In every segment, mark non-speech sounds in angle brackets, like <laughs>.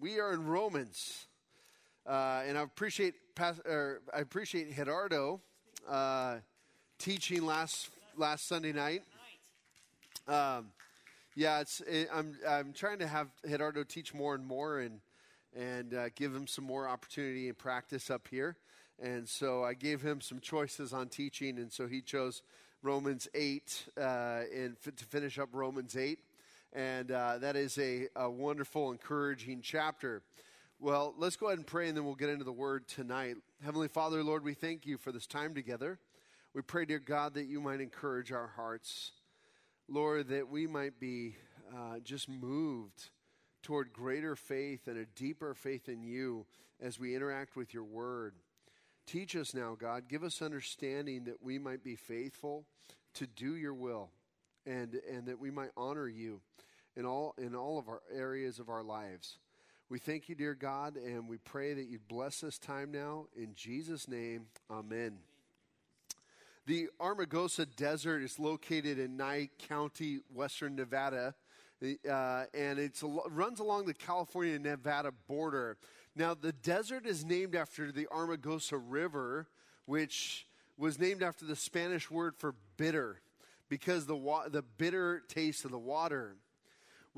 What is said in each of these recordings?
we are in Romans, uh, and I appreciate I appreciate Gerardo uh, teaching last last Sunday night. Um, yeah, it's it, I'm I'm trying to have Gerardo teach more and more, and and uh, give him some more opportunity and practice up here. And so I gave him some choices on teaching, and so he chose Romans eight uh, and f- to finish up Romans eight and uh, that is a, a, wonderful, encouraging chapter. Well, let's go ahead and pray, and then we'll get into the word tonight. Heavenly Father, Lord, we thank you for this time together. We pray, dear God, that you might encourage our hearts. Lord, that we might be uh, just moved toward greater faith and a deeper faith in you as we interact with your word. Teach us now, God. Give us understanding that we might be faithful to do your will and, and that we might honor you in all, in all of our areas of our lives. We thank you, dear God, and we pray that you'd bless this time now. In Jesus' name, amen. The Amargosa Desert is located in Nye County, western Nevada, uh, and it runs along the California Nevada border. Now, the desert is named after the Amargosa River, which was named after the Spanish word for bitter because the, wa- the bitter taste of the water.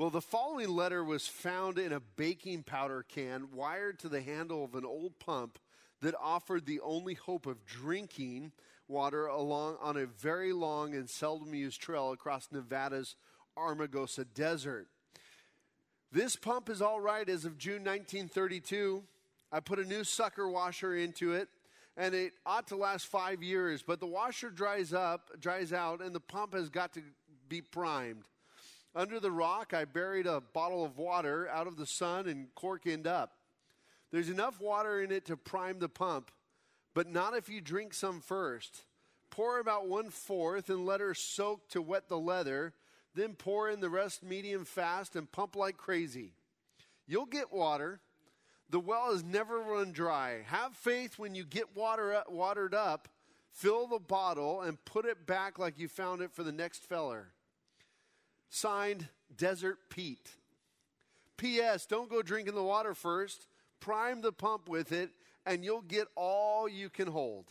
Well, the following letter was found in a baking powder can wired to the handle of an old pump that offered the only hope of drinking water along on a very long and seldom used trail across Nevada's Amargosa Desert. This pump is all right as of June 1932. I put a new sucker washer into it and it ought to last five years, but the washer dries up, dries out, and the pump has got to be primed. Under the rock, I buried a bottle of water out of the sun and cork end up. There's enough water in it to prime the pump, but not if you drink some first. Pour about one fourth and let her soak to wet the leather, then pour in the rest medium fast and pump like crazy. You'll get water the well has never run dry. Have faith when you get water up, watered up, fill the bottle and put it back like you found it for the next feller. Signed, Desert Pete. P.S. Don't go drinking the water first. Prime the pump with it, and you'll get all you can hold.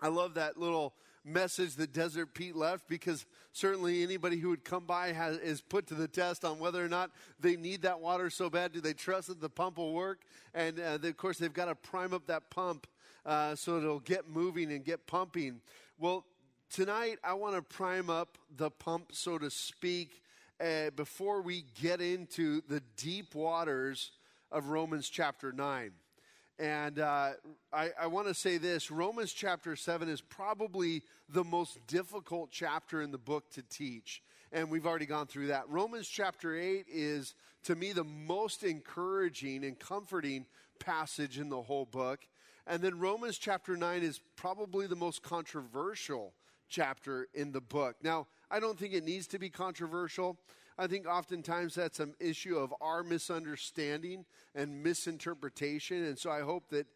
I love that little message that Desert Pete left because certainly anybody who would come by has, is put to the test on whether or not they need that water so bad. Do they trust that the pump will work? And uh, they, of course, they've got to prime up that pump uh, so it'll get moving and get pumping. Well, tonight I want to prime up the pump, so to speak, uh, before we get into the deep waters of Romans chapter 9. And uh, I, I want to say this Romans chapter 7 is probably the most difficult chapter in the book to teach. And we've already gone through that. Romans chapter 8 is, to me, the most encouraging and comforting passage in the whole book. And then Romans chapter 9 is probably the most controversial chapter in the book. Now, I don't think it needs to be controversial. I think oftentimes that's an issue of our misunderstanding and misinterpretation. And so I hope that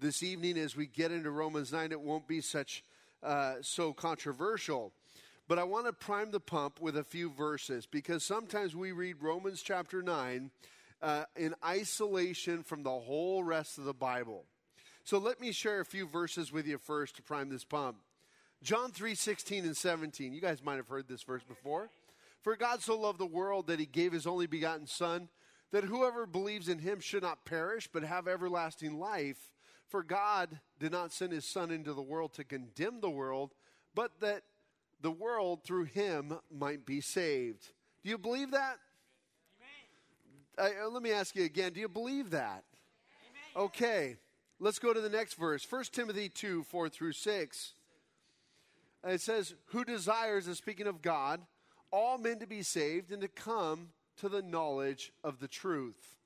this evening, as we get into Romans 9, it won't be such uh, so controversial. But I want to prime the pump with a few verses because sometimes we read Romans chapter 9 uh, in isolation from the whole rest of the Bible. So let me share a few verses with you first to prime this pump. John 3 16 and 17. You guys might have heard this verse before. For God so loved the world that he gave his only begotten Son, that whoever believes in him should not perish, but have everlasting life. For God did not send his Son into the world to condemn the world, but that the world through him might be saved. Do you believe that? Uh, let me ask you again do you believe that? Amen. Okay, let's go to the next verse 1 Timothy 2 4 through 6. It says, Who desires, and speaking of God, all men to be saved and to come to the knowledge of the truth.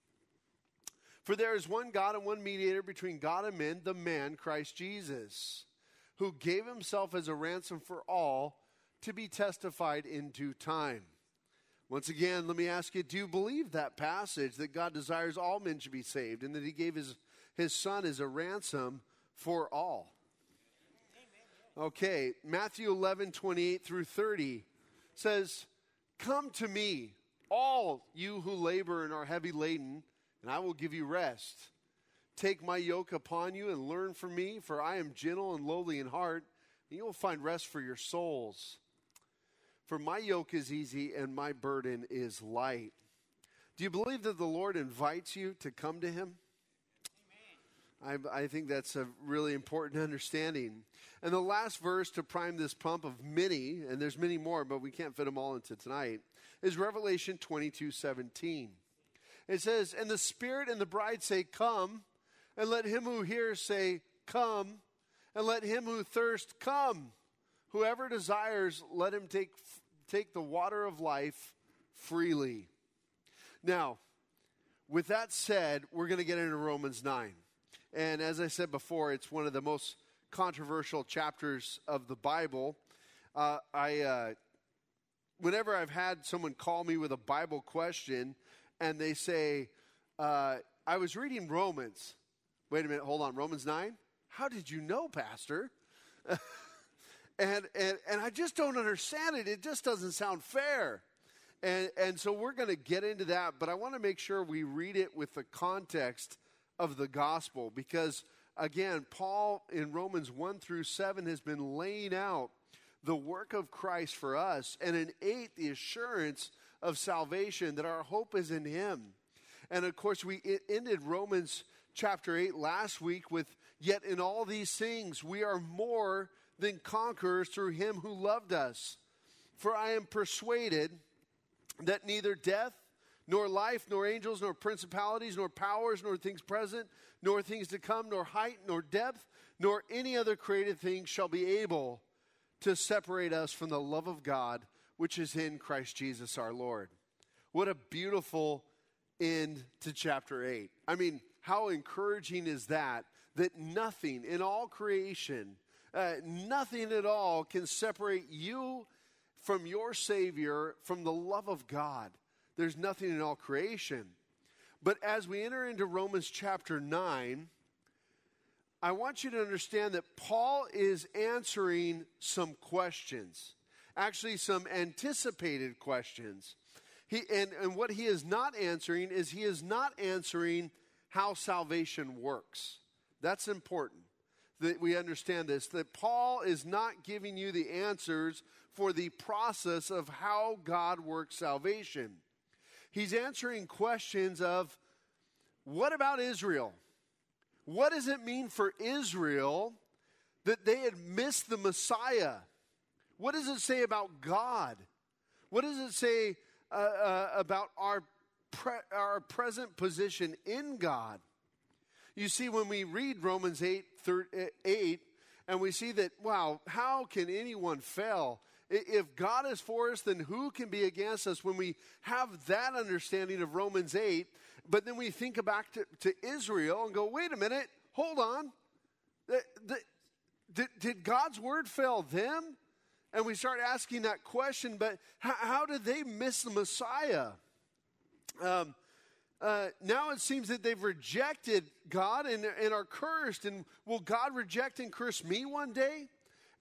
For there is one God and one mediator between God and men, the man Christ Jesus, who gave himself as a ransom for all to be testified in due time. Once again, let me ask you do you believe that passage that God desires all men to be saved and that he gave his, his son as a ransom for all? Okay, Matthew 11, 28 through 30 says, Come to me, all you who labor and are heavy laden, and I will give you rest. Take my yoke upon you and learn from me, for I am gentle and lowly in heart, and you will find rest for your souls. For my yoke is easy and my burden is light. Do you believe that the Lord invites you to come to Him? I, I, think that's a really important understanding. And the last verse to prime this pump of many, and there's many more, but we can't fit them all into tonight, is Revelation 22 17. It says, And the Spirit and the bride say, Come, and let him who hears say, Come, and let him who thirsts come. Whoever desires, let him take, take the water of life freely. Now, with that said, we're going to get into Romans 9. And as I said before, it's one of the most controversial chapters of the Bible. Uh, I, uh, whenever I've had someone call me with a Bible question and they say, uh, I was reading Romans. Wait a minute, hold on. Romans 9? How did you know, Pastor? <laughs> and, and, and I just don't understand it. It just doesn't sound fair. And, and so we're going to get into that, but I want to make sure we read it with the context of the gospel because, again, Paul in Romans 1 through 7 has been laying out the work of Christ for us, and in 8, the assurance of salvation that our hope is in Him. And of course, we ended Romans chapter 8 last week with, Yet in all these things we are more than conquerors through Him who loved us. For I am persuaded that neither death, nor life, nor angels, nor principalities, nor powers, nor things present, nor things to come, nor height, nor depth, nor any other created thing shall be able to separate us from the love of God which is in Christ Jesus our Lord. What a beautiful end to chapter 8. I mean, how encouraging is that? That nothing in all creation, uh, nothing at all can separate you from your Savior, from the love of God. There's nothing in all creation. But as we enter into Romans chapter 9, I want you to understand that Paul is answering some questions, actually, some anticipated questions. He, and, and what he is not answering is he is not answering how salvation works. That's important that we understand this, that Paul is not giving you the answers for the process of how God works salvation. He's answering questions of what about Israel? What does it mean for Israel that they had missed the Messiah? What does it say about God? What does it say uh, uh, about our, pre- our present position in God? You see, when we read Romans 8, 8 and we see that, wow, how can anyone fail? If God is for us, then who can be against us? When we have that understanding of Romans 8, but then we think back to, to Israel and go, wait a minute, hold on. The, the, did, did, God's word fail them? And we start asking that question, but how, how did they miss the Messiah? Um, uh, now it seems that they've rejected God and, and are cursed. And will God reject and curse me one day?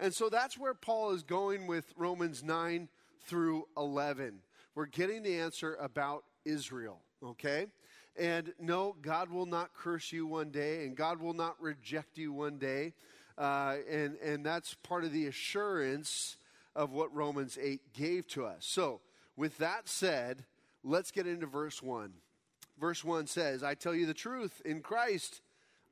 And so that's where Paul is going with Romans 9 through 11. We're getting the answer about Israel, okay? And no, God will not curse you one day, and God will not reject you one day. Uh, and, and that's part of the assurance of what Romans 8 gave to us. So, with that said, let's get into verse 1. Verse 1 says, I tell you the truth, in Christ,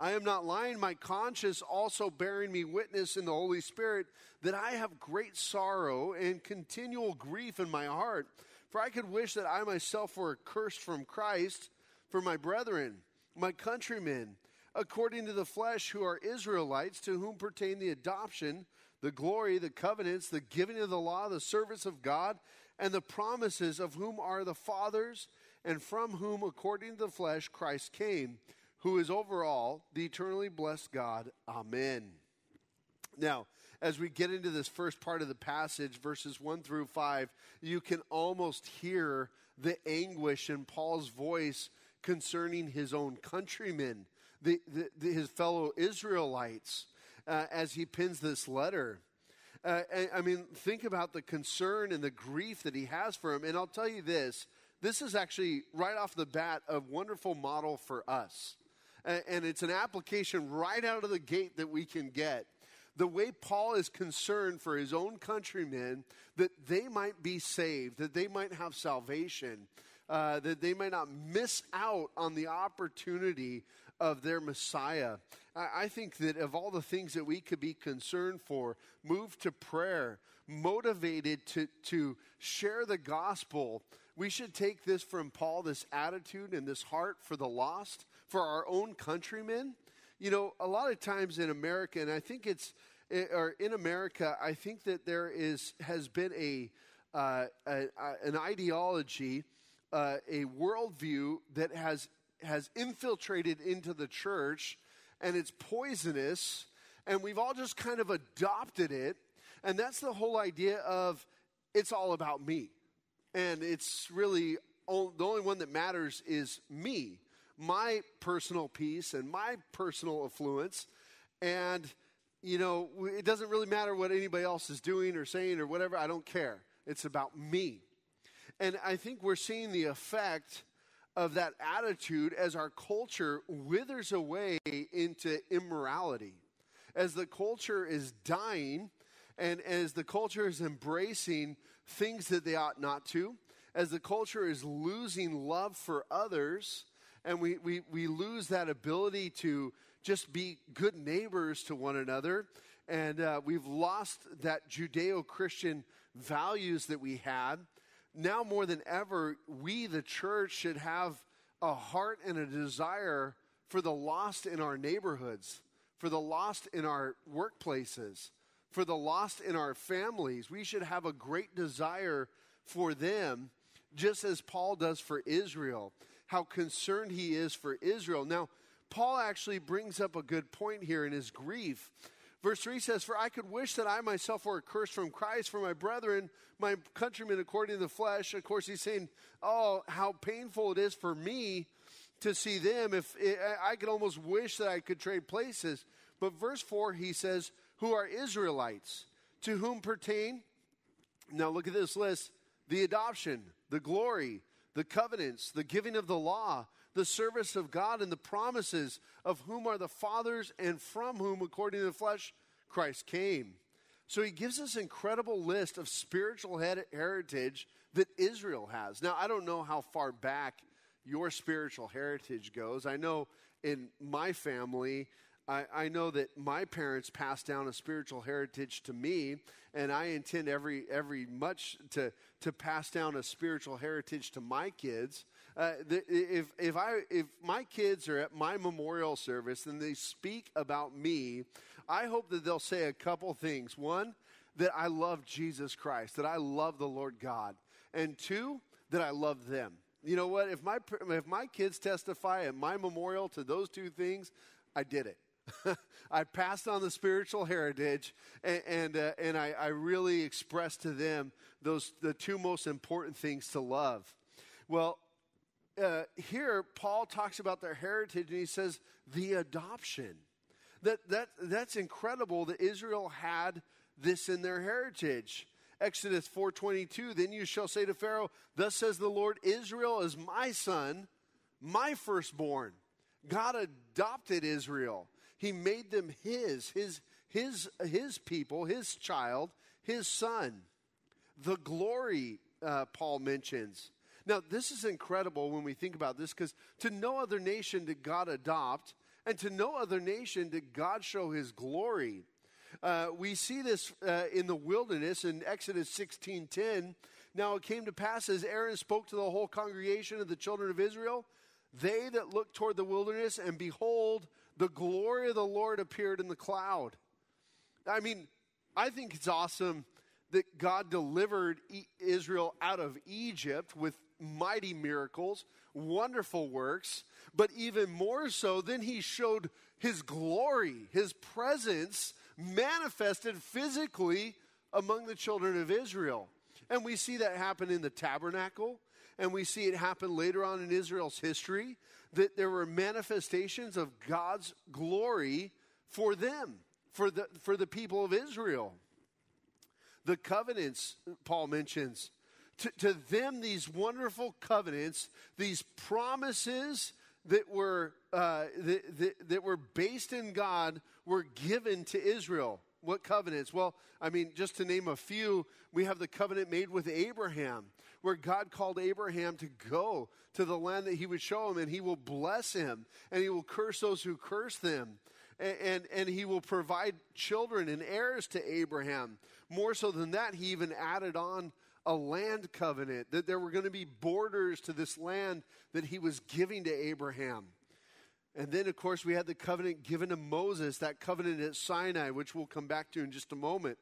I am not lying, my conscience also bearing me witness in the Holy Spirit that I have great sorrow and continual grief in my heart. For I could wish that I myself were accursed from Christ for my brethren, my countrymen, according to the flesh, who are Israelites, to whom pertain the adoption, the glory, the covenants, the giving of the law, the service of God, and the promises of whom are the fathers, and from whom, according to the flesh, Christ came who is over all, the eternally blessed God. Amen. Now, as we get into this first part of the passage, verses 1 through 5, you can almost hear the anguish in Paul's voice concerning his own countrymen, the, the, the, his fellow Israelites, uh, as he pins this letter. Uh, I mean, think about the concern and the grief that he has for him. And I'll tell you this this is actually right off the bat a wonderful model for us. And it's an application right out of the gate that we can get. The way Paul is concerned for his own countrymen that they might be saved, that they might have salvation, uh, that they might not miss out on the opportunity of their Messiah. I, I think that of all the things that we could be concerned for, move to prayer, motivated to, to share the gospel, we should take this from Paul, this attitude and this heart for the lost, for our own countrymen. You know, a lot of times in America, and I think it's, eh, or in America, I think that there is, has been a, uh, a, a an ideology, uh, a worldview that has has infiltrated into the church and it's poisonous and we've all just kind of adopted it and that's the whole idea of it's all about me and it's really the only one that matters is me my personal peace and my personal affluence. And you know it doesn't really matter what anybody else is doing or saying or whatever. I don't care. It's about me. And i think we're seeing the effect of that attitude as our culture withers away into immorality. As the culture is dying and as the culture is embracing things that they ought not to, as the culture is losing love for others, and we, we, we lose that ability to just be good neighbors to one another, and uh, we've lost that Judeo Christian values that we had. Now more than ever, we, the church, should have a heart and a desire for the lost in our neighborhoods, for the lost in our workplaces, for the lost in our families. We should have a great desire for them, just as Paul does for Israel, how concerned he is for Israel. Now, Paul actually brings up a good point here in his grief Verse 3 says, For I could wish that I myself were accursed from Christ for my brethren, my countrymen according to the flesh. Of course, he's saying, Oh, how painful it is for me to see them. If it, I could almost wish that I could trade places. But verse 4, he says, Who are Israelites, to whom pertain, now look at this list the adoption, the glory, the covenants, the giving of the law the service of God and the promises of whom are the fathers and from whom, according to the flesh, Christ came. So he gives an incredible list of spiritual heritage that Israel has. Now, I don't know how far back your spiritual heritage goes. I know in my family, I, I, know that my parents passed down a spiritual heritage to me, and I intend every every much to to pass down a spiritual heritage to my kids. Uh, the, if, if, I, if my kids are at my memorial service and they speak about me, I hope that they'll say a couple things. One, that I love Jesus Christ, that I love the Lord God. And two, that I love them. You know what? If my, if my kids testify at my memorial to those two things, I did it. <laughs> I passed on the spiritual heritage, and and, uh, and I, I, really expressed to them those the two most important things to love. Well, uh, here Paul talks about their heritage and he says the adoption. That, that, that's incredible that Israel had this in their heritage. Exodus 4:22 Then you shall say to Pharaoh, thus says the Lord, Israel is my son, my firstborn. God adopted Israel. He made them his, his his his people, his child, his son. The glory uh, Paul mentions now, this is incredible when we think about this because to no other nation did God adopt, and to no other nation did God show his glory. Uh, we see this uh, in the wilderness in Exodus 16:10. Now it came to pass as Aaron spoke to the whole congregation of the children of Israel, they that looked toward the wilderness, and behold, the glory of the Lord appeared in the cloud. I mean, I think it's awesome that God delivered Israel out of Egypt with mighty miracles, wonderful works, but even more so, then he showed his glory, his presence manifested physically among the children of Israel. And we see that happen in the tabernacle, and we see it happen later on in Israel's history that there were manifestations of God's glory for them, for the, for the people of Israel. The covenants, Paul mentions, to, to them, these wonderful covenants, these promises that were, uh, that, that, that were based in God, were given to Israel. What covenants? Well, I mean, just to name a few, we have the covenant made with Abraham, where God called Abraham to go to the land that he would show him, and he will bless him, and he will curse those who curse them. And, and, and he will provide children and heirs to Abraham. More so than that, he even added on a land covenant, that there were going to be borders to this land that he was giving to Abraham. And then, of course, we had the covenant given to Moses, that covenant at Sinai, which we'll come back to in just a moment.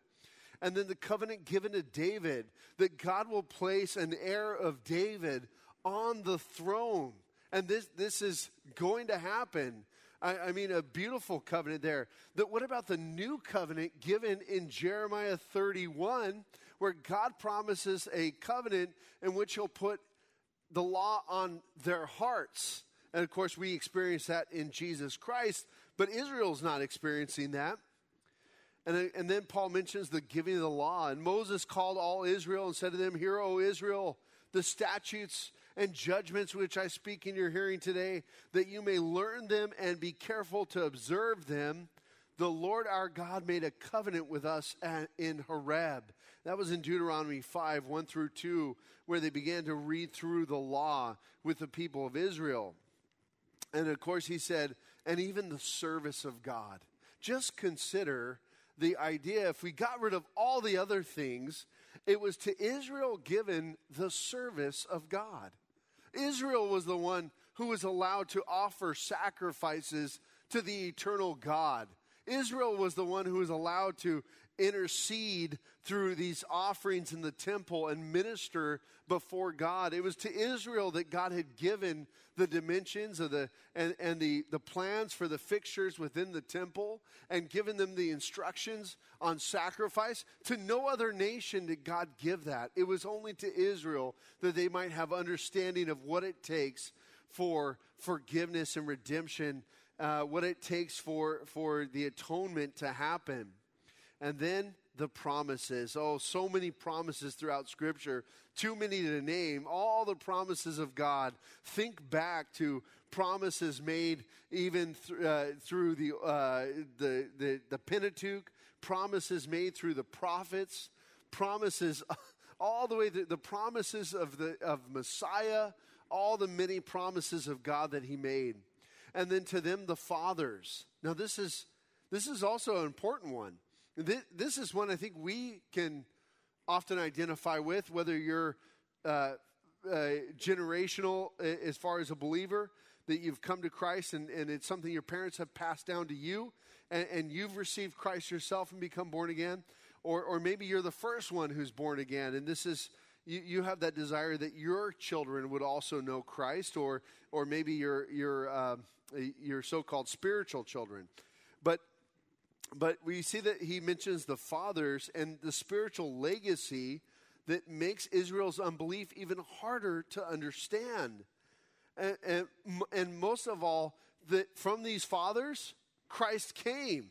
And then the covenant given to David, that God will place an heir of David on the throne. And this, this is going to happen. I, I mean, a beautiful covenant there. That what about the new covenant given in Jeremiah 31, where God promises a covenant in which he'll put the law on their hearts? And of course, we experience that in Jesus Christ, but Israel's not experiencing that. And, and then Paul mentions the giving of the law. And Moses called all Israel and said to them, Hear, O Israel, the statutes and judgments which I speak in your hearing today, that you may learn them and be careful to observe them. The Lord our God made a covenant with us at, in Horeb. That was in Deuteronomy 5 1 through 2, where they began to read through the law with the people of Israel. And of course, he said, and even the service of God. Just consider the idea if we got rid of all the other things, it was to Israel given the service of God. Israel was the one who was allowed to offer sacrifices to the eternal God. Israel was the one who was allowed to intercede through these offerings in the temple and minister before God. It was to Israel that God had given the dimensions of the and, and the, the plans for the fixtures within the temple and given them the instructions on sacrifice. To no other nation did God give that. It was only to Israel that they might have understanding of what it takes for forgiveness and redemption, uh, what it takes for, for the atonement to happen. And then the promises. Oh, so many promises throughout Scripture, too many to name. All the promises of God. Think back to promises made even th- uh, through the, uh, the, the, the Pentateuch, promises made through the prophets, promises <laughs> all the way to the promises of, the, of Messiah, all the many promises of God that He made. And then to them, the fathers. Now, this is, this is also an important one this this is one I think we can often identify with, whether you're uh, uh, generational as far as a believer, that you've come to Christ and, and it's something your parents have passed down to you, and, and you've received Christ yourself and become born again. Or, or maybe you're the first one who's born again, and this is you, you have that desire that your children would also know Christ, or or maybe your your uh, your so-called spiritual children. But but we see that he mentions the fathers and the spiritual legacy that makes Israel's unbelief even harder to understand. And, and, and most of all, that from these fathers, Christ came.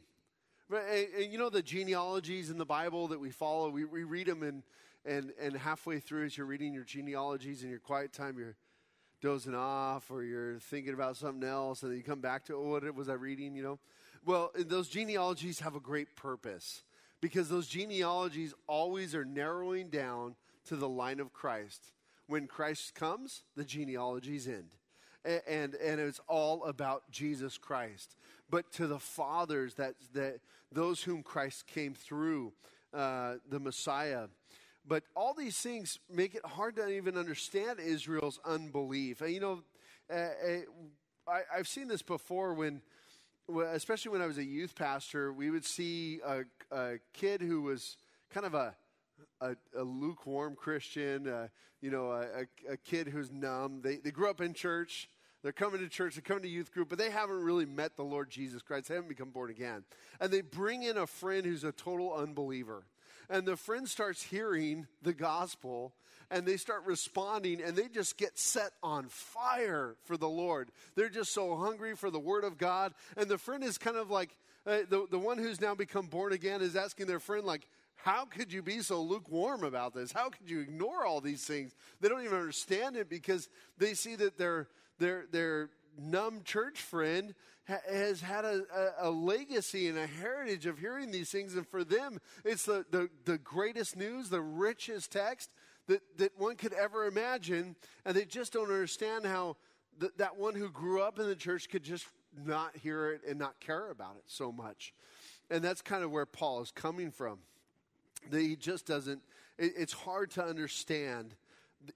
And, and, you know the genealogies in the Bible that we follow, we, we read them, and, and, and halfway through, as you're reading your genealogies in your quiet time, you're dozing off or you're thinking about something else, and then you come back to, oh, what was I reading, you know? Well, those genealogies have a great purpose because those genealogies always are narrowing down to the line of Christ. When Christ comes, the genealogies end. And, and, it's all about Jesus Christ. But to the fathers, that, that those whom Christ came through, uh, the Messiah. But all these things make it hard to even understand Israel's unbelief. You know, I, I've seen this before when especially when I was a youth pastor, we would see a, a kid who was kind of a, a, a lukewarm Christian, uh, you know, a, a, kid who's numb. They, they grew up in church. They're coming to church, they're coming to youth group, but they haven't really met the Lord Jesus Christ. They haven't become born again. And they bring in a friend who's a total unbeliever. And the friend starts hearing the gospel and they start responding and they just get set on fire for the Lord. They're just so hungry for the Word of God. And the friend is kind of like, uh, the, the one who's now become born again is asking their friend, like, how could you be so lukewarm about this? How could you ignore all these things? They don't even understand it because they see that their their their numb church friend ha- has had a, a, a, legacy and a heritage of hearing these things, and for them, it's the, the, the greatest news, the richest text that, that one could ever imagine, and they just don't understand how th- that one who grew up in the church could just not hear it and not care about it so much. And that's kind of where Paul is coming from. That he just doesn't, it, it's hard to understand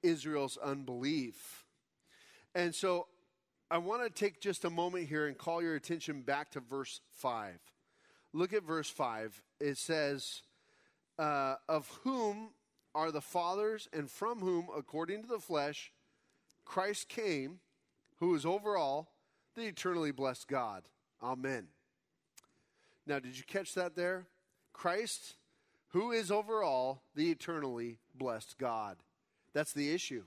Israel's unbelief. And so I want to take just a moment here and call your attention back to verse 5. Look at verse 5. It says, uh, Of whom are the fathers, and from whom, according to the flesh, Christ came, who is over all, the eternally blessed God. Amen. Now, did you catch that there? Christ, who is over all, the eternally blessed God. That's the issue.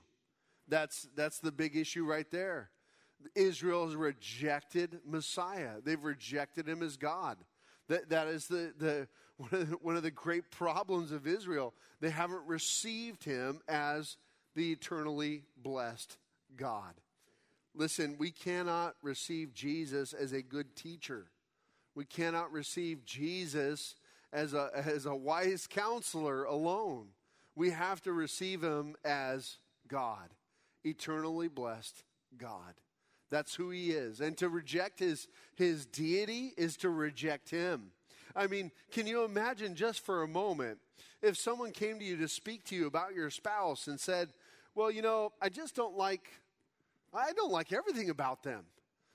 That's, that's the big issue right there. Israel has rejected Messiah. They've rejected him as God. That, that is the, the, <laughs> one, of the, one of the great problems of Israel. They haven't received him as the eternally blessed God. Listen, we cannot receive Jesus as a good teacher. We cannot receive Jesus as a, as a wise counselor alone. We have to receive him as God, eternally blessed God. That's who he is. And to reject his, his deity is to reject him. I mean, can you imagine just for a moment if someone came to you to speak to you about your spouse and said, Well, you know, I just don't like, I don't like everything about them.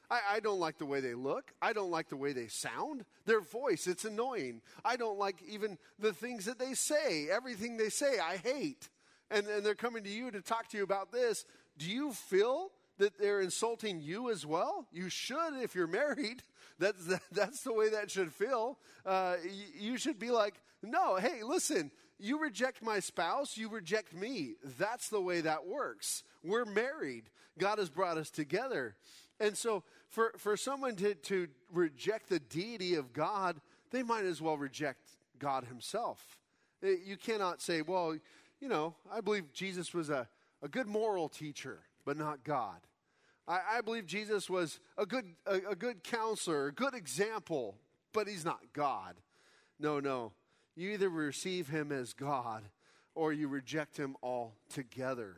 I, I, don't like the way they look. I don't like the way they sound. Their voice, it's annoying. I don't like even the things that they say. Everything they say, I hate. And, and they're coming to you to talk to you about this. Do you feel that they're insulting you as well? You should if you're married. <laughs> That's, that, that's the way that should feel. Uh, you, you should be like, no, hey, listen, you reject my spouse, you reject me. That's the way that works. We're married. God has brought us together. And so for, for someone to, to reject the deity of God, they might as well reject God himself. Eh, you cannot say, well, you know, I believe Jesus was a, a good moral teacher, but not God. I, I believe Jesus was a good, a, a good counselor, a good example, but he's not God. No, no. You either receive him as God or you reject him altogether.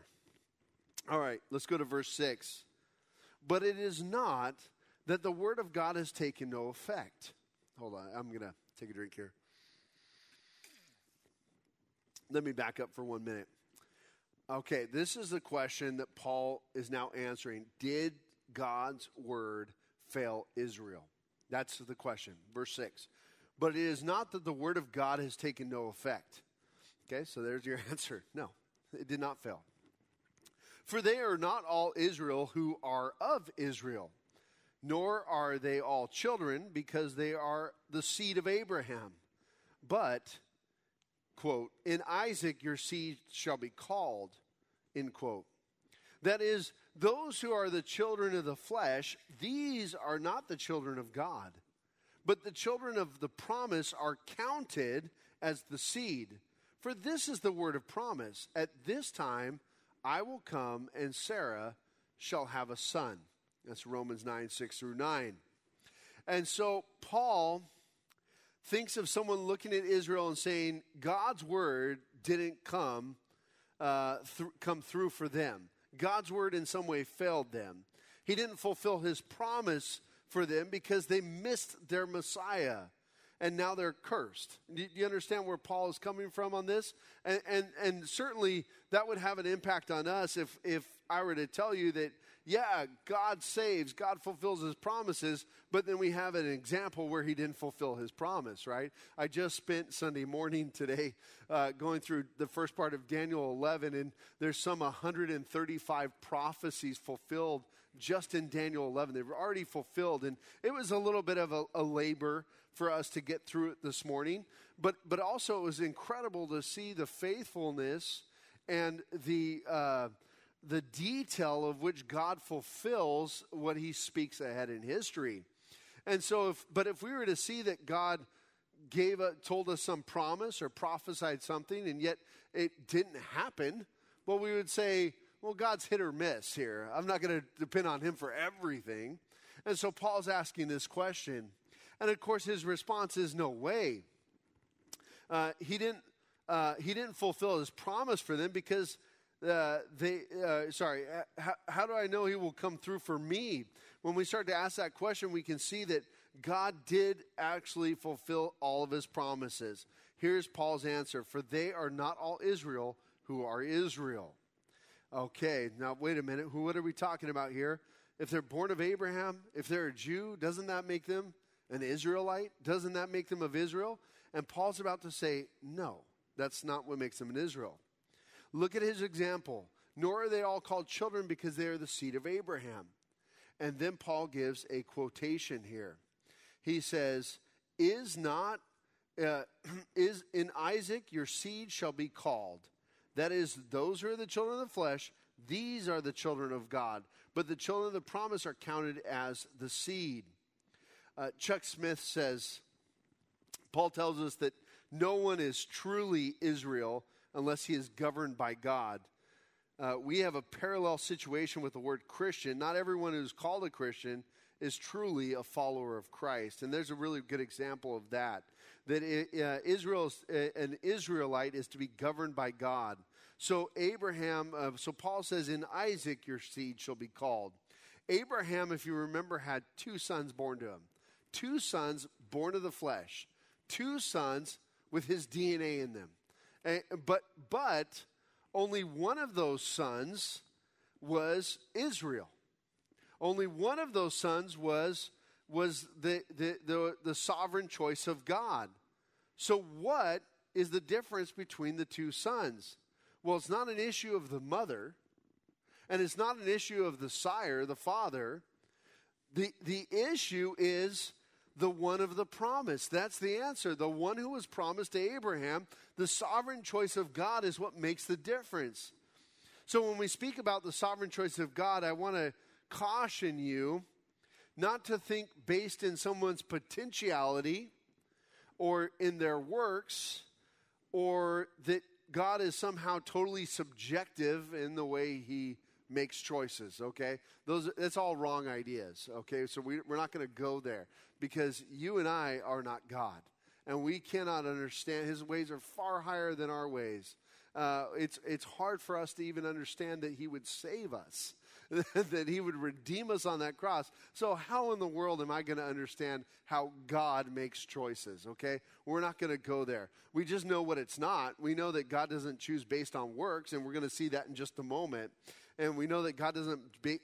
All right, let's go to verse 6. But it is not that the word of God has taken no effect. Hold on, I'm going to take a drink here. Let me back up for one minute. Okay, this is the question that Paul is now answering. Did God's word fail Israel? That's the question. Verse 6. But it is not that the word of God has taken no effect. Okay, so there's your <laughs> answer. No, it did not fail. For they are not all Israel who are of Israel, nor are they all children, because they are the seed of Abraham. But, quote, in Isaac your seed shall be called end quote. That is, those who are the children of the flesh, these are not the children of God. But the children of the promise are counted as the seed. For this is the word of promise. At this time I will come, and Sarah shall have a son. That's Romans 9, 6 through 9. And so Paul thinks of someone looking at Israel and saying, God's word didn't come uh, th- come through for them. God's word in some way failed them. He didn't fulfill his promise for them because they missed their Messiah and now they're cursed. Do you understand where Paul is coming from on this? And, and, and certainly that would have an impact on us if, if I were to tell you that yeah, God saves, God fulfills his promises, but then we have an example where he didn't fulfill his promise, right? I just spent Sunday morning today uh, going through the first part of Daniel 11, and there's some 135 prophecies fulfilled just in Daniel 11. They were already fulfilled, and it was a little bit of a, a labor for us to get through it this morning, but, but also it was incredible to see the faithfulness and the. Uh, the detail of which God fulfills what he speaks ahead in history. And so if but if we were to see that God gave a, told us some promise or prophesied something and yet it didn't happen, well, we would say, well, God's hit or miss here. I'm not going to depend on him for everything. And so Paul's asking this question. And of course, his response is no way. Uh, he didn't. Uh, he didn't fulfill his promise for them because uh, they. Uh, sorry, how, how do I know he will come through for me? When we start to ask that question, we can see that God did actually fulfill all of his promises. Here's Paul's answer For they are not all Israel who are Israel. Okay, now wait a minute. Who, what are we talking about here? If they're born of Abraham, if they're a Jew, doesn't that make them an Israelite? Doesn't that make them of Israel? And Paul's about to say, no, that's not what makes them an Israel. Look at his example. Nor are they all called children because they are the seed of Abraham. And then Paul gives a quotation here he says, Is not, uh, <clears throat> is in Isaac your seed shall be called. That is, those who are the children of the flesh, these are the children of God. But the children of the promise are counted as the seed. Uh, Chuck Smith says, Paul tells us that no one is truly Israel unless he is governed by God. Uh, we have a parallel situation with the word Christian. Not everyone who's called a Christian is truly a follower of Christ. And there's a really good example of that. That uh, Israel, uh, an Israelite, is to be governed by God. So Abraham, uh, so Paul says, in Isaac your seed shall be called. Abraham, if you remember, had two sons born to him. Two sons born of the flesh. Two sons with his DNA in them. And, but, but only one of those sons was Israel. Only one of those sons was, was the, the, the, the sovereign choice of God. So, what is the difference between the two sons? Well, it's not an issue of the mother, and it's not an issue of the sire, the father. The, the issue is the one of the promise. That's the answer. The one who was promised to Abraham, the sovereign choice of God is what makes the difference. So when we speak about the sovereign choice of God, I want to caution you not to think based in someone's potentiality or in their works or that God is somehow totally subjective in the way he makes choices, okay? Those that's all wrong ideas, okay? So we, we're not going to go there because you and I are not God. And we cannot understand his ways are far higher than our ways. Uh, it's it's hard for us to even understand that he would save us <laughs> that he would redeem us on that cross. So, how in the world am I going to understand how God makes choices? Okay? We're not going to go there. We just know what it's not. We know that God doesn't choose based on works, and we're going to see that in just a moment. And we know that God doesn't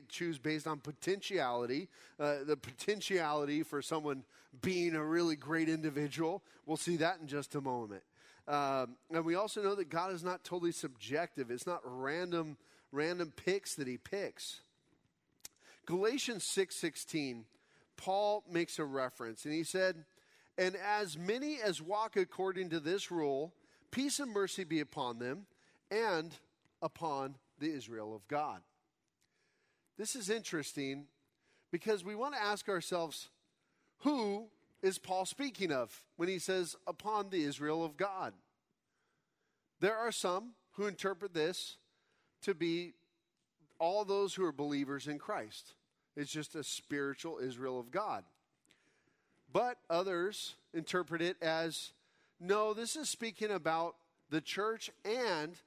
choose based on potentiality, uh, the potentiality for someone being a really great individual. We'll see that in just a moment. Um, and we also know that God is not totally subjective. It's not random random picks that he picks. Galatians 6:16, Paul makes a reference and he said, "And as many as walk according to this rule, peace and mercy be upon them and upon the Israel of God." This is interesting because we want to ask ourselves, who is Paul speaking of when he says upon the Israel of God? There are some who interpret this to be all those who are believers in Christ. It's just a spiritual Israel of God. But others interpret it as no, this is speaking about the church and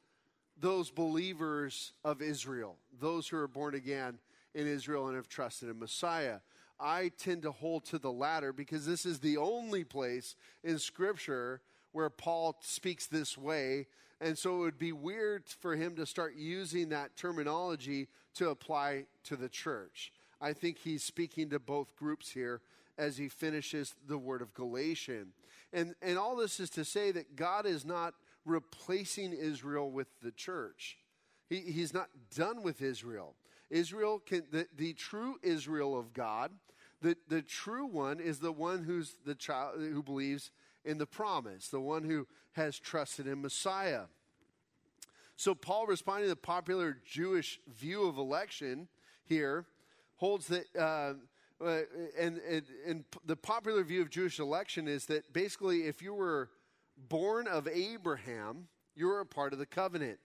those believers of Israel, those who are born again in Israel and have trusted in Messiah. I tend to hold to the latter because this is the only place in Scripture where Paul speaks this way and so it would be weird for him to start using that terminology to apply to the church. I think he's speaking to both groups here as he finishes the word of Galatian. And, and all this is to say that God is not replacing Israel with the church. He, he's not done with Israel. Israel can, the, the true Israel of God, the, the true one is the one who's the child who believes in the promise, the one who has trusted in Messiah. So, Paul, responding to the popular Jewish view of election here, holds that uh, Uh, and, and, and the popular view of Jewish election is that basically, if you were born of Abraham, you are a part of the covenant.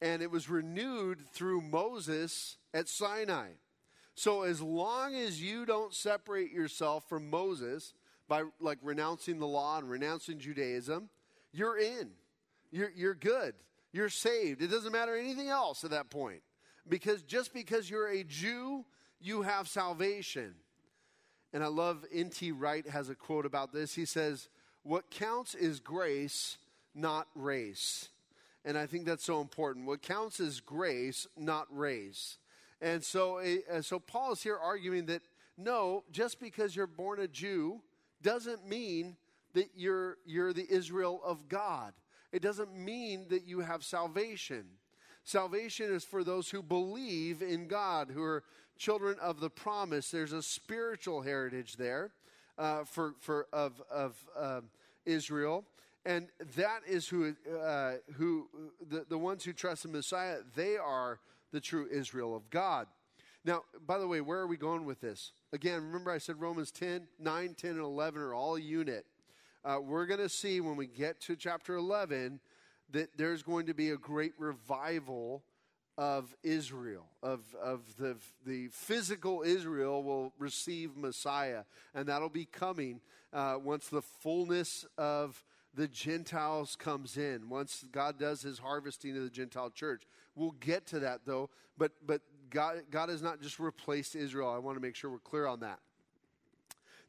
And it was renewed through Moses at Sinai. So as long as you don't separate yourself from Moses by like renouncing the law and renouncing Judaism, you're in. You're, you're good. You're saved. It doesn't matter anything else at that point. Because just because you're a Jew, you have salvation. And I love N.T. Wright has a quote about this. He says, What counts is grace, not race. And I think that's so important. What counts is grace, not race. And so, uh, so Paul is here arguing that no, just because you're born a Jew doesn't mean that you're, you're the Israel of God. It doesn't mean that you have salvation. Salvation is for those who believe in God, who are children of the promise. There's a spiritual heritage there uh, for, for, of, of uh, Israel. And that is who, uh, who the, the ones who trust the Messiah, they are the true Israel of God. Now, by the way, where are we going with this? Again, remember I said Romans 10, 9, 10, and 11 are all a unit. Uh, we're going to see when we get to chapter 11 that there's going to be a great revival of Israel, of, of the, the physical Israel will receive Messiah. And that'll be coming uh, once the fullness of the Gentiles comes in, once God does his harvesting of the Gentile church. We'll get to that though, but, but God, God has not just replaced Israel. I want to make sure we're clear on that.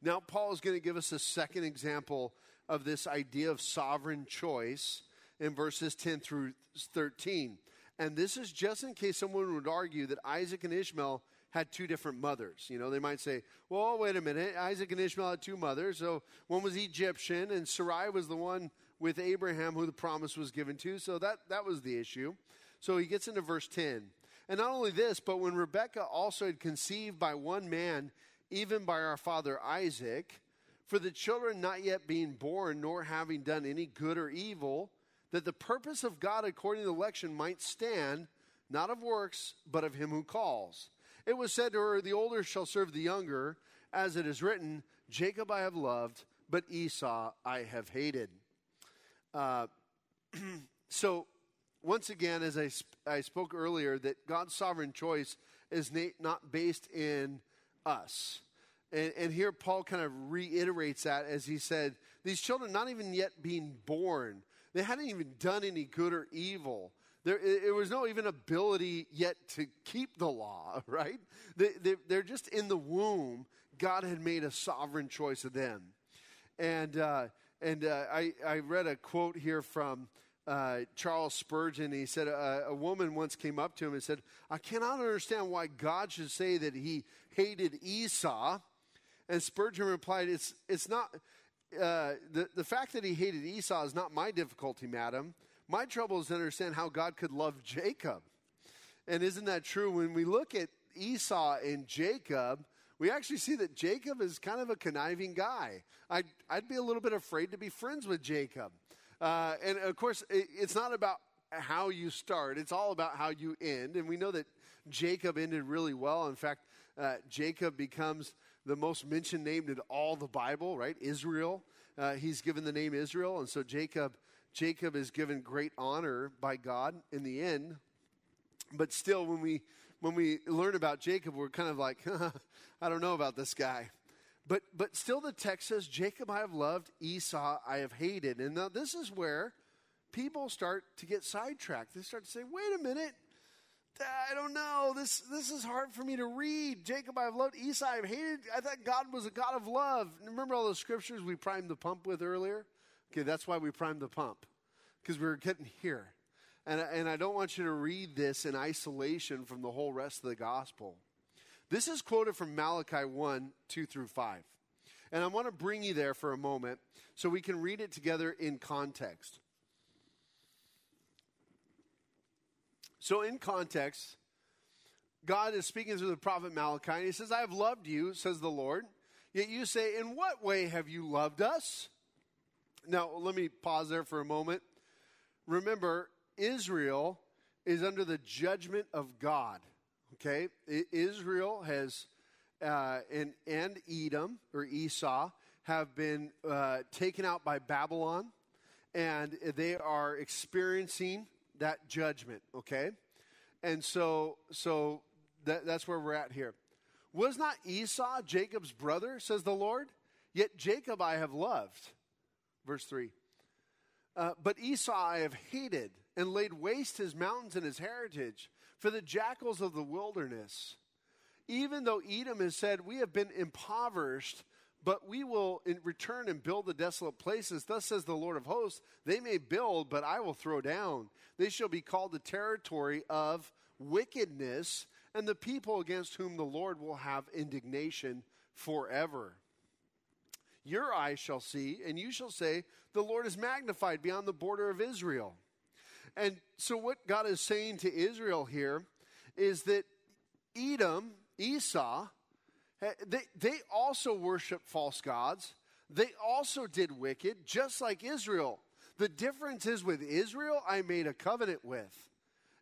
Now, Paul is going to give us a second example of this idea of sovereign choice in verses 10 through 13. And this is just in case someone would argue that Isaac and Ishmael had two different mothers. You know, they might say, well, wait a minute. Isaac and Ishmael had two mothers. So one was Egyptian, and Sarai was the one with Abraham who the promise was given to. So that, that was the issue. So he gets into verse 10. And not only this, but when Rebekah also had conceived by one man, even by our father Isaac, for the children not yet being born, nor having done any good or evil, that the purpose of God according to election might stand, not of works, but of him who calls. It was said to her, The older shall serve the younger, as it is written, Jacob I have loved, but Esau I have hated. Uh, <clears throat> so, once again, as I, sp- I spoke earlier, that God's sovereign choice is na- not based in us. And, and here Paul kind of reiterates that as he said, These children, not even yet being born, they hadn't even done any good or evil. There, it was no even ability yet to keep the law, <laughs> right? They, they, they're just in the womb. God had made a sovereign choice of them. And, uh, and uh, I, I read a quote here from uh, Charles Spurgeon. He said, a, a woman once came up to him and said, I cannot understand why God should say that he hated Esau. And Spurgeon replied, It's, it's not, uh, the, the fact that he hated Esau is not my difficulty, madam. My trouble is to understand how God could love Jacob. And isn't that true? When we look at Esau and Jacob, we actually see that Jacob is kind of a conniving guy. I'd, I'd be a little bit afraid to be friends with Jacob. Uh, and of course, it, it's not about how you start, it's all about how you end. And we know that Jacob ended really well. In fact, uh, Jacob becomes the most mentioned name in all the Bible, right? Israel. Uh, he's given the name Israel. And so Jacob Jacob is given great honor by God in the end. But still, when we when we learn about Jacob, we're kind of like, <laughs> I don't know about this guy. But but still, the text says, Jacob I have loved, Esau I have hated. And now this is where people start to get sidetracked. They start to say, wait a minute. I don't know. This this is hard for me to read. Jacob I have loved, Esau I have hated. I thought God was a God of love. Remember all those scriptures we primed the pump with earlier? Okay, that's why we primed the pump, because we were getting here. And, and I don't want you to read this in isolation from the whole rest of the gospel. This is quoted from Malachi 1 2 through 5. And I want to bring you there for a moment so we can read it together in context. So, in context, God is speaking through the prophet Malachi, and he says, I have loved you, says the Lord. Yet you say, In what way have you loved us? Now, let me pause there for a moment. Remember, Israel is under the judgment of God. Okay? Israel has uh, and, and Edom, or Esau, have been uh, taken out by Babylon, and they are experiencing that judgment, okay? And so, so that, that's where we're at here. Was not Esau Jacob's brother, says the Lord? Yet Jacob I have loved. Verse 3. Uh, but Esau I have hated and laid waste his mountains and his heritage for the jackals of the wilderness. Even though Edom has said, We have been impoverished, but we will in return and build the desolate places. Thus says the Lord of hosts, They may build, but I will throw down. They shall be called the territory of wickedness, and the people against whom the Lord will have indignation forever. Your eyes shall see, and you shall say, The Lord is magnified beyond the border of Israel. And so, what God is saying to Israel here is that Edom, Esau, Eh, they, they also worship false gods. They also did wicked, just like Israel. The difference is with Israel, I made a covenant with.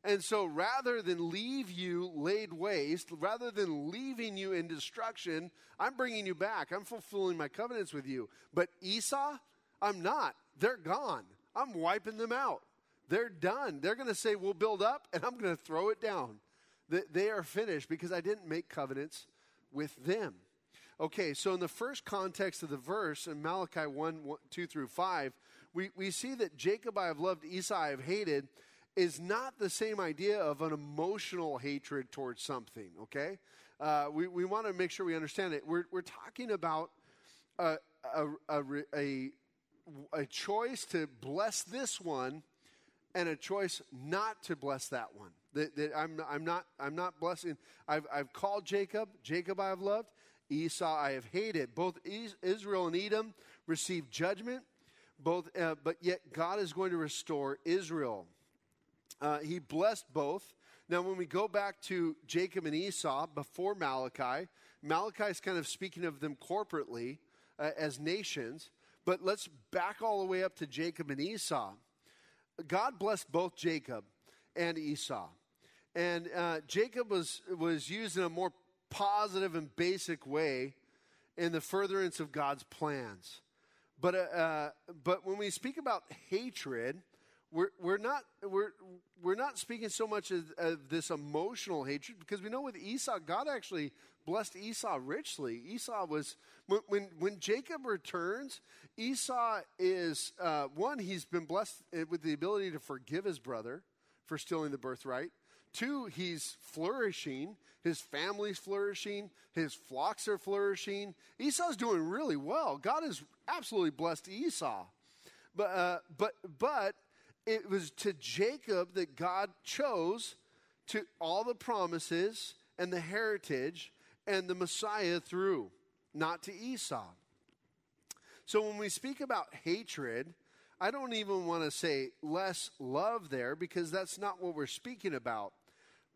And so rather than leave you laid waste, rather than leaving you in destruction, I'm bringing you back. I'm fulfilling my covenants with you. But Esau, I'm not. They're gone. I'm wiping them out. They're done. They're going to say, We'll build up, and I'm going to throw it down. They are finished because I didn't make covenants with them. Okay, so in the first context of the verse in Malachi 1, 1 2 through 5, we, we see that Jacob I have loved, Esau I have hated is not the same idea of an emotional hatred towards something, okay? Uh, we we want to make sure we understand it. We're, we're talking about a, a, a, a, a choice to bless this one and a choice not to bless that one. That, that I'm, I'm, not, I'm not blessing. I've, I've called Jacob. Jacob I have loved. Esau I have hated. Both Israel and Edom received judgment. Both, uh, but yet God is going to restore Israel. Uh, he blessed both. Now, when we go back to Jacob and Esau before Malachi, Malachi is kind of speaking of them corporately uh, as nations. But let's back all the way up to Jacob and Esau. God blessed both Jacob and Esau. And uh, Jacob was, was used in a more positive and basic way in the furtherance of God's plans. But, uh, uh, but when we speak about hatred, we're, we're, not, we're, we're not speaking so much of, of, this emotional hatred because we know with Esau, God actually blessed Esau richly. Esau was, when, when, when Jacob returns, Esau is, uh, one, he's been blessed with the ability to forgive his brother for stealing the birthright. Two, he's flourishing. His family's flourishing. His flocks are flourishing. Esau's doing really well. God has absolutely blessed Esau. But, uh, but, but it was to Jacob that God chose to all the promises and the heritage and the Messiah through, not to Esau. So when we speak about hatred, I don't even want to say less love there because that's not what we're speaking about.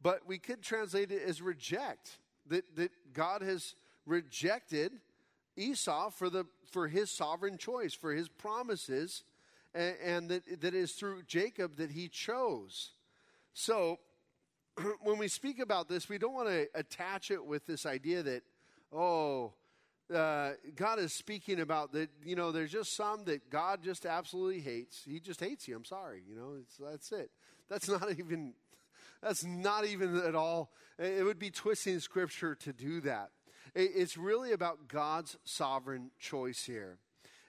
But we could translate it as reject. That, that God has rejected Esau for, the, for his sovereign choice, for his promises, and, and that, that is through Jacob that he chose. So <clears throat> when we speak about this, we don't want to attach it with this idea that, oh, uh, God is speaking about that, you know, there's just some that God just absolutely hates. He just hates you. I'm sorry. You know, that's it. That's not <laughs> even, that's not even at all. It would be twisting scripture to do that. It's really about God's sovereign choice here.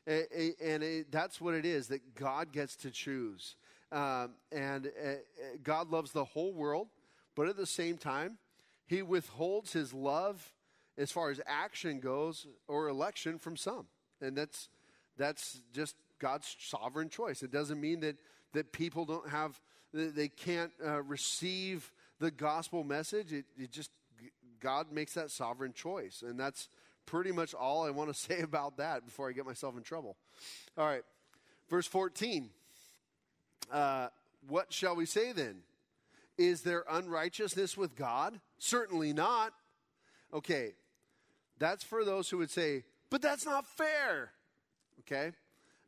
And that's what it is that God gets to choose. Um, and uh, God loves the whole world, but at the same time, He withholds His love as far as action goes or election from some. And that's, that's just God's sovereign choice. It doesn't mean that, that people don't have, they can't uh, receive the gospel message. It, it just, God makes that sovereign choice. And that's pretty much all I want to <laughs> say about that before I get myself in trouble. All right, verse 14. Uh, what shall we say then? Is there unrighteousness with God? Certainly not. Okay, that's for those who would say, but that's not fair. Okay?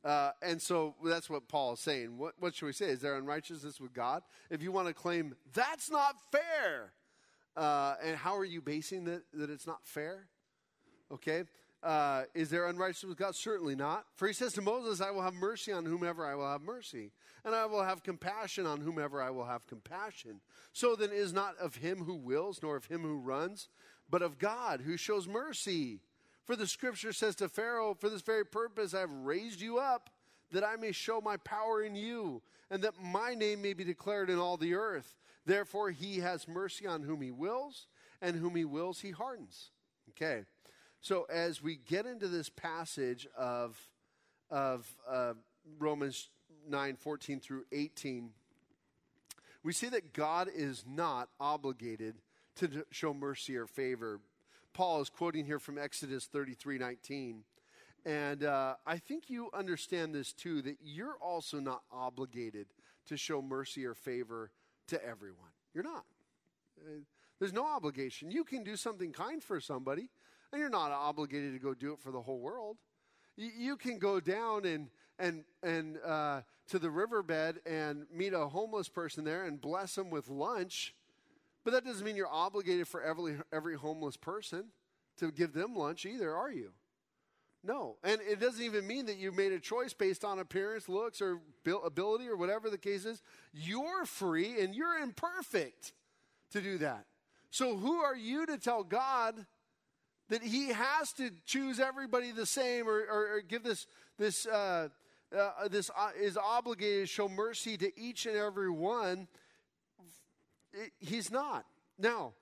Uh, and so that's what Paul is saying. What, what should we say? Is there unrighteousness with God? If you want to claim that's not fair, uh, and how are you basing that, that it's not fair? Okay? Uh, is there unrighteousness with God? Certainly not. For he says to Moses, I will have mercy on whomever I will have mercy, and I will have compassion on whomever I will have compassion. So then is not of him who wills, nor of him who runs, but of God who shows mercy. For the scripture says to Pharaoh, For this very purpose I have raised you up, that I may show my power in you, and that my name may be declared in all the earth. Therefore he has mercy on whom he wills, and whom he wills he hardens. Okay. So as we get into this passage of, of uh, Romans 9 14 through 18, we see that God is not obligated to show mercy or favor. Paul is quoting here from Exodus 33 19. And uh, I think you understand this too that you're also not obligated to show mercy or favor to everyone. You're not. Uh, there's no obligation. You can do something kind for somebody, and you're not obligated to go do it for the whole world. You, you can go down and and and uh, to the riverbed and meet a homeless person there and bless them with lunch, but that doesn't mean you're obligated for every every homeless person to give them lunch either, are you? No, and it doesn't even mean that you made a choice based on appearance, looks, or ability, or whatever the case is. You're free and you're imperfect to do that. So who are you to tell God that he has to choose everybody the same or, or, or give this this uh, uh, this uh, is obligated to show mercy to each and every one. It, he's not. Now,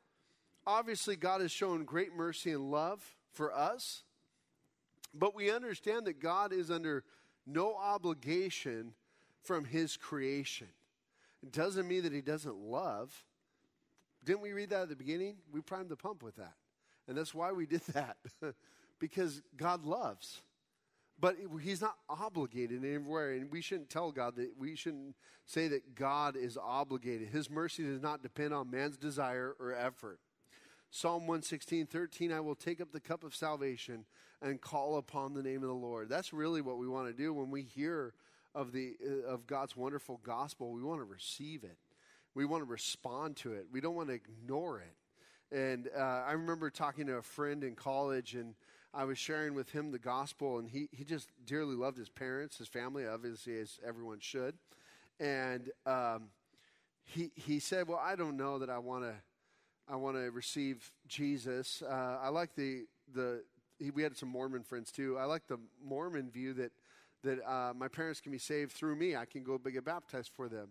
obviously, God has shown great mercy and love for us, but we understand that God is under no obligation from His creation. It doesn't mean that He doesn't love. Didn't we read that at the beginning? We primed the pump with that. And that's why we did <laughs> that, because God loves. But he's not obligated anywhere, and we shouldn't tell God that we shouldn't say that God is obligated. His mercy does not depend on man's desire or effort. Psalm 116, 13, I will take up the cup of salvation and call upon the name of the Lord. That's really what we want to do when we hear of, the, uh, of God's wonderful gospel. We want to receive it, we want to respond to it, we don't want to ignore it. And uh, I remember talking to a friend in college, and I was sharing with him the gospel, and he, he just dearly loved his parents, his family, obviously, as everyone should. And um, he, he said, Well, I don't know that I want to. I want to receive Jesus. Uh, I like the the he, we had some Mormon friends too. I like the Mormon view that that uh, my parents can be saved through me. I can go get baptized for them.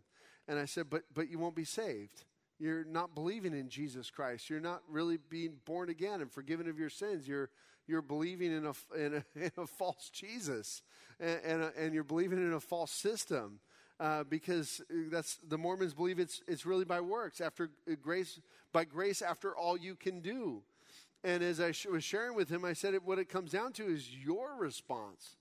And I said, but but you won't be saved you're not believing in Jesus Christ. You're not really being born again and forgiven of your sins. You're you're believing in a in a, <laughs> in a false Jesus, and and, a, and, you're believing in a false system. Uh, because that's the Mormons believe it's it's really by works after uh, grace by grace after all you can do, and as I sh- was sharing with him, I said it, what it comes down to is your response.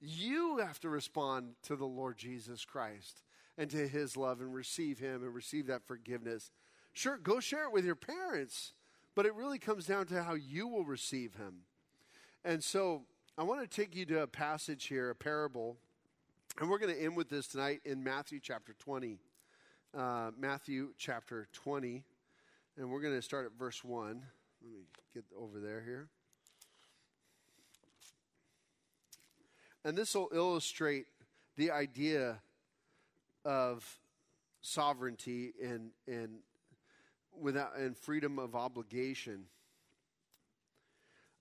You have to respond to the Lord Jesus Christ and to his love and receive him and receive that forgiveness. Sure, go share it with your parents, but it really comes down to how you will receive him. And so I want to take you to a passage here, a parable, and we're going to end with this tonight in Matthew chapter 20. Uh, Matthew chapter 20, and we're going to start at verse 1. Let me get over there here. And this will illustrate the idea of sovereignty and, and without and freedom of obligation.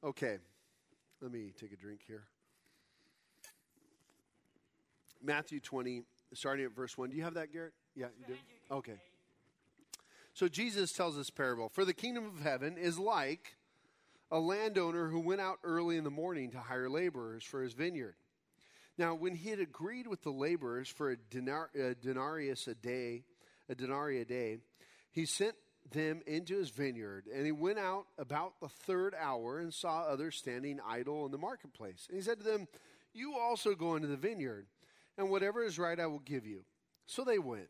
Okay, let me take a drink here. Matthew 20, starting at verse 1. Do you have that, Garrett? Yeah, you do? Okay. So Jesus tells this parable For the kingdom of heaven is like a landowner who went out early in the morning to hire laborers for his vineyard. Now, when he had agreed with the laborers for a, denar- a denarius a day, a denarii a day, he sent them into his vineyard, and he went out about the third hour and saw others standing idle in the marketplace. And he said to them, You also go into the vineyard, and whatever is right I will give you. So they went.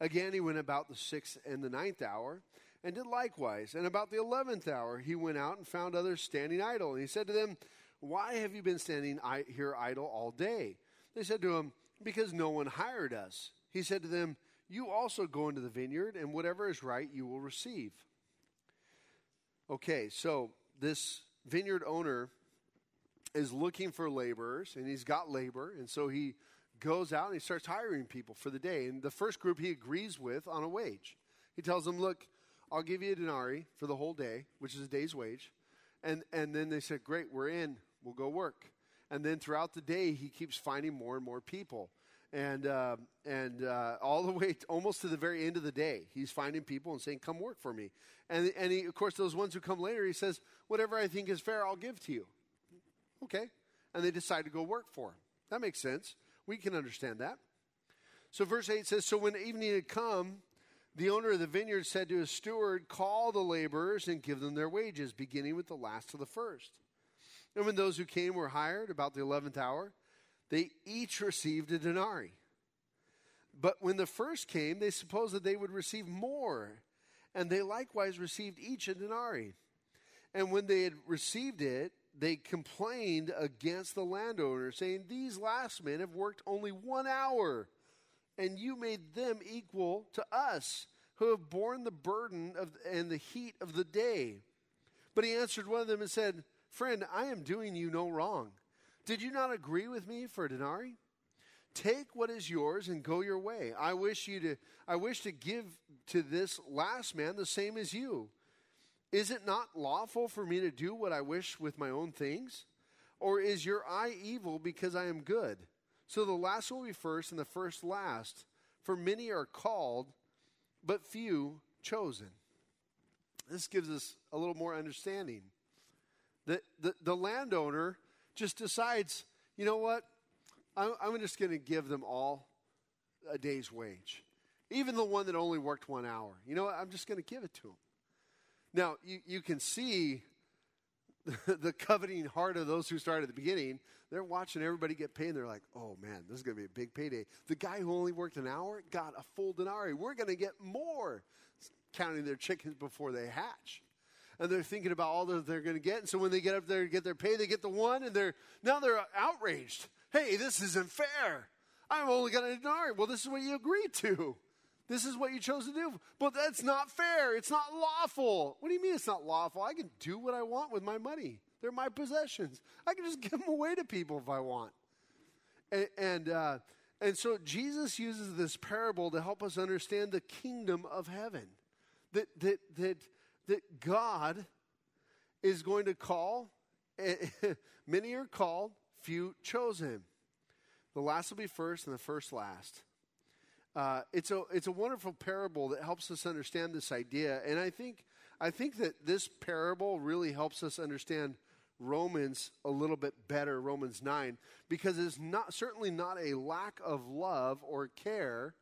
Again, he went about the sixth and the ninth hour, and did likewise. And about the eleventh hour, he went out and found others standing idle. And he said to them, why have you been standing here idle all day? They said to him, Because no one hired us. He said to them, You also go into the vineyard, and whatever is right you will receive. Okay, so this vineyard owner is looking for laborers, and he's got labor, and so he goes out and he starts hiring people for the day. And the first group he agrees with on a wage. He tells them, Look, I'll give you a denarii for the whole day, which is a day's wage. And, and then they said, Great, we're in, we'll go work. And then throughout the day, he keeps finding more and more people. And, uh, and uh, all the <laughs> way to, almost to the very end of the day, he's finding people and saying, Come work for me. And, and he, of course, those ones who come later, he says, Whatever I think is fair, I'll give to you. Okay. And they decide to go work for him. That makes sense. We can understand that. So, verse 8 says So when evening had come, the owner of the vineyard said to his steward, Call the laborers and give them their wages, beginning with the last to the first. And when those who came were hired about the eleventh hour, they each received a denarii. But when the first came, they supposed that they would receive more, and they likewise received each a denarii. And when they had received it, they complained against the landowner, saying, These last men have worked only one hour, and you made them equal to us, who have borne the burden of, and the heat of the day. But he answered one of them and said, Friend, I am doing you no wrong. Did you not agree with me for a denarii? Take what is yours and go your way. I wish you to I wish to give to this last man the same as you. Is it not lawful for me to do what I wish with my own things? Or is your eye evil because I am good? So the last will be first and the first last. For many are called, but few chosen. This gives us a little more understanding. The, the, the landowner just decides, you know what? I'm, I'm just going to give them all a day's wage. Even the one that only worked one hour. You know what? I'm just going to give it to them. Now, you, you can see <laughs> the coveting heart of those who started at the beginning. They're watching everybody get paid, and they're like, oh man, this is going to be a big payday. The guy who only worked an hour got a full denarii. We're going to get more, counting their chickens before they hatch. And they're thinking about all that they're going to get. And so when they get up there to get their pay, they get the one, and they're now they're outraged. Hey, this isn't fair. I'm only got a denarii. Well, this is what you agreed to. This is what you chose to do. But that's not fair. It's not lawful. What do you mean it's not lawful? I can do what I want with my money. They're my possessions. I can just <laughs> give them away to people if I want. And, and, uh, and so Jesus uses this parable to help us understand the kingdom of heaven. That, that, that, that God is going to call, <laughs> many are called, few chosen. The last will be first, and the first last. Uh, it's a it's a wonderful parable that helps us understand this idea, and I think I think that this parable really helps us understand Romans a little bit better, Romans nine, because it's not certainly not a lack of love or care,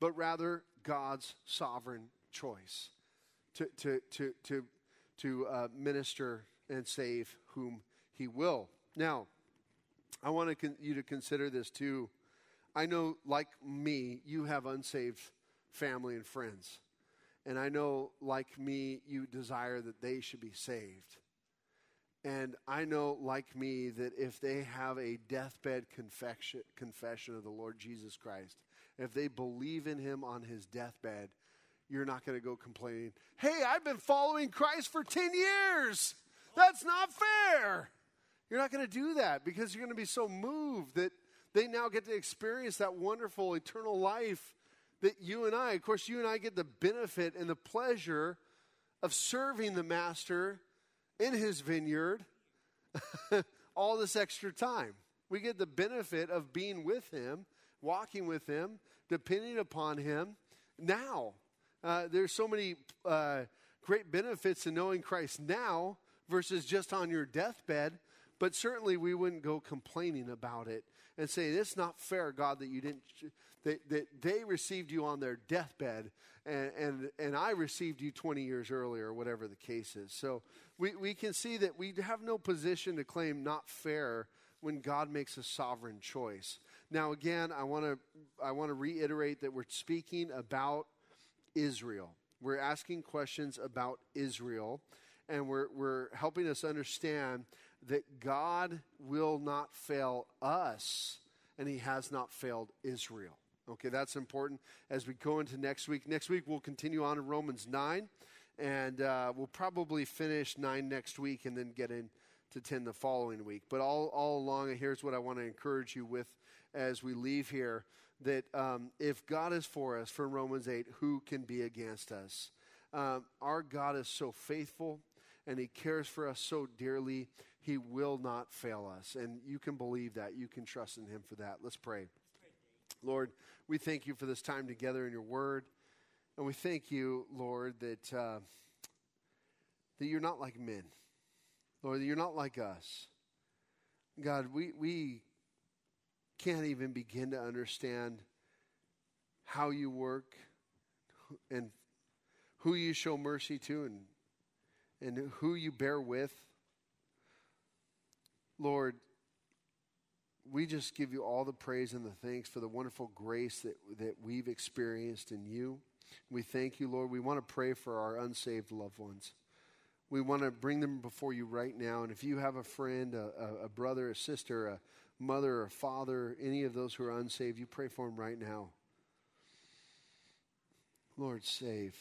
but rather God's sovereign choice to to to to to uh, minister and save whom He will. Now, I want con- you to consider this too I know, like me, you have unsaved family and friends. And I know, like me, you desire that they should be saved. And I know, like me, that if they have a deathbed confession, confession of the Lord Jesus Christ, if they believe in him on his deathbed, you're not going to go complaining, hey, I've been following Christ for 10 years. That's not fair. You're not going to do that because you're going to be so moved that they now get to experience that wonderful eternal life that you and I, of course, you and I get the benefit and the pleasure of serving the Master in his vineyard <laughs> all this extra time. We get the benefit of being with him, walking with him, depending upon him now. Uh, there's so many uh, great benefits in knowing Christ now versus just on your deathbed, but certainly we wouldn't go complaining about it and say, It's not fair, God, that you didn't, that, that they received you on their deathbed and, and, and I received you 20 years earlier, or whatever the case is. So we, we can see that we have no position to claim not fair when God makes a sovereign choice. Now, again, I want to I want to reiterate that we're speaking about Israel. We're asking questions about Israel, and we're, we're helping us understand that God will not fail us, and He has not failed Israel. Okay, that's important as we go into next week. Next week, we'll continue on in Romans 9, and uh, we'll probably finish 9 next week and then get in to attend the following week. But all, all along, here's what I want to encourage you with as we leave here that um, if God is for us, from Romans 8, who can be against us? Um, our God is so faithful and He cares for us so dearly, He will not fail us. And you can believe that. You can trust in Him for that. Let's pray. Lord, we thank you for this time together in your word. And we thank you, Lord, that, uh, that you're not like men. Lord, that you're not like us. God, we, we can't even begin to understand how you work and who you show mercy to and, and who you bear with. Lord, we just give you all the praise and the thanks for the wonderful grace that, that we've experienced in you. We thank you, Lord. We want to pray for our unsaved loved ones. We want to bring them before you right now. And if you have a friend, a, a brother, a sister, a mother, or father, any of those who are unsaved, you pray for them right now. Lord, save.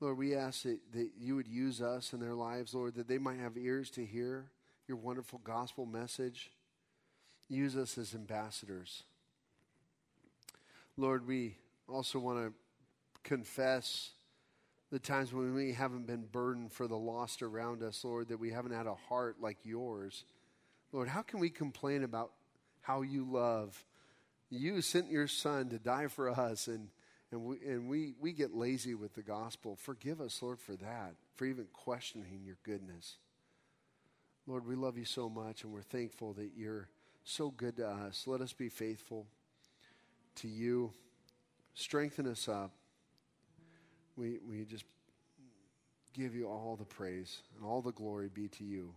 Lord, we ask that, that you would use us in their lives, Lord, that they might have ears to hear your wonderful gospel message. Use us as ambassadors. Lord, we also want to confess the times when we haven't been burdened for the lost around us, Lord, that we haven't had a heart like yours. Lord, how can we complain about how you love? You sent your son to die for us, and, and, we, and we, we get lazy with the gospel. Forgive us, Lord, for that, for even questioning your goodness. Lord, we love you so much, and we're thankful that you're so good to us. Let us be faithful to you. Strengthen us up. We, we just give you all the praise and all the glory be to you.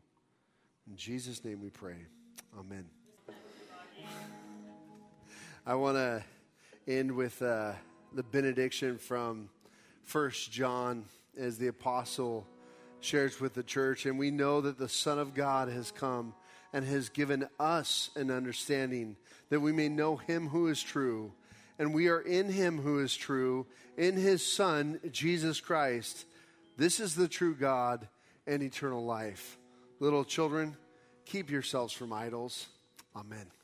In Jesus' name we pray. Amen. I want to end with uh, the benediction from First John as the apostle shares with the church. And we know that the Son of God has come and has given us an understanding that we may know him who is true and we are in him who is true, in his Son, Jesus Christ. This is the true God and eternal life. Little children, keep yourselves from idols. Amen.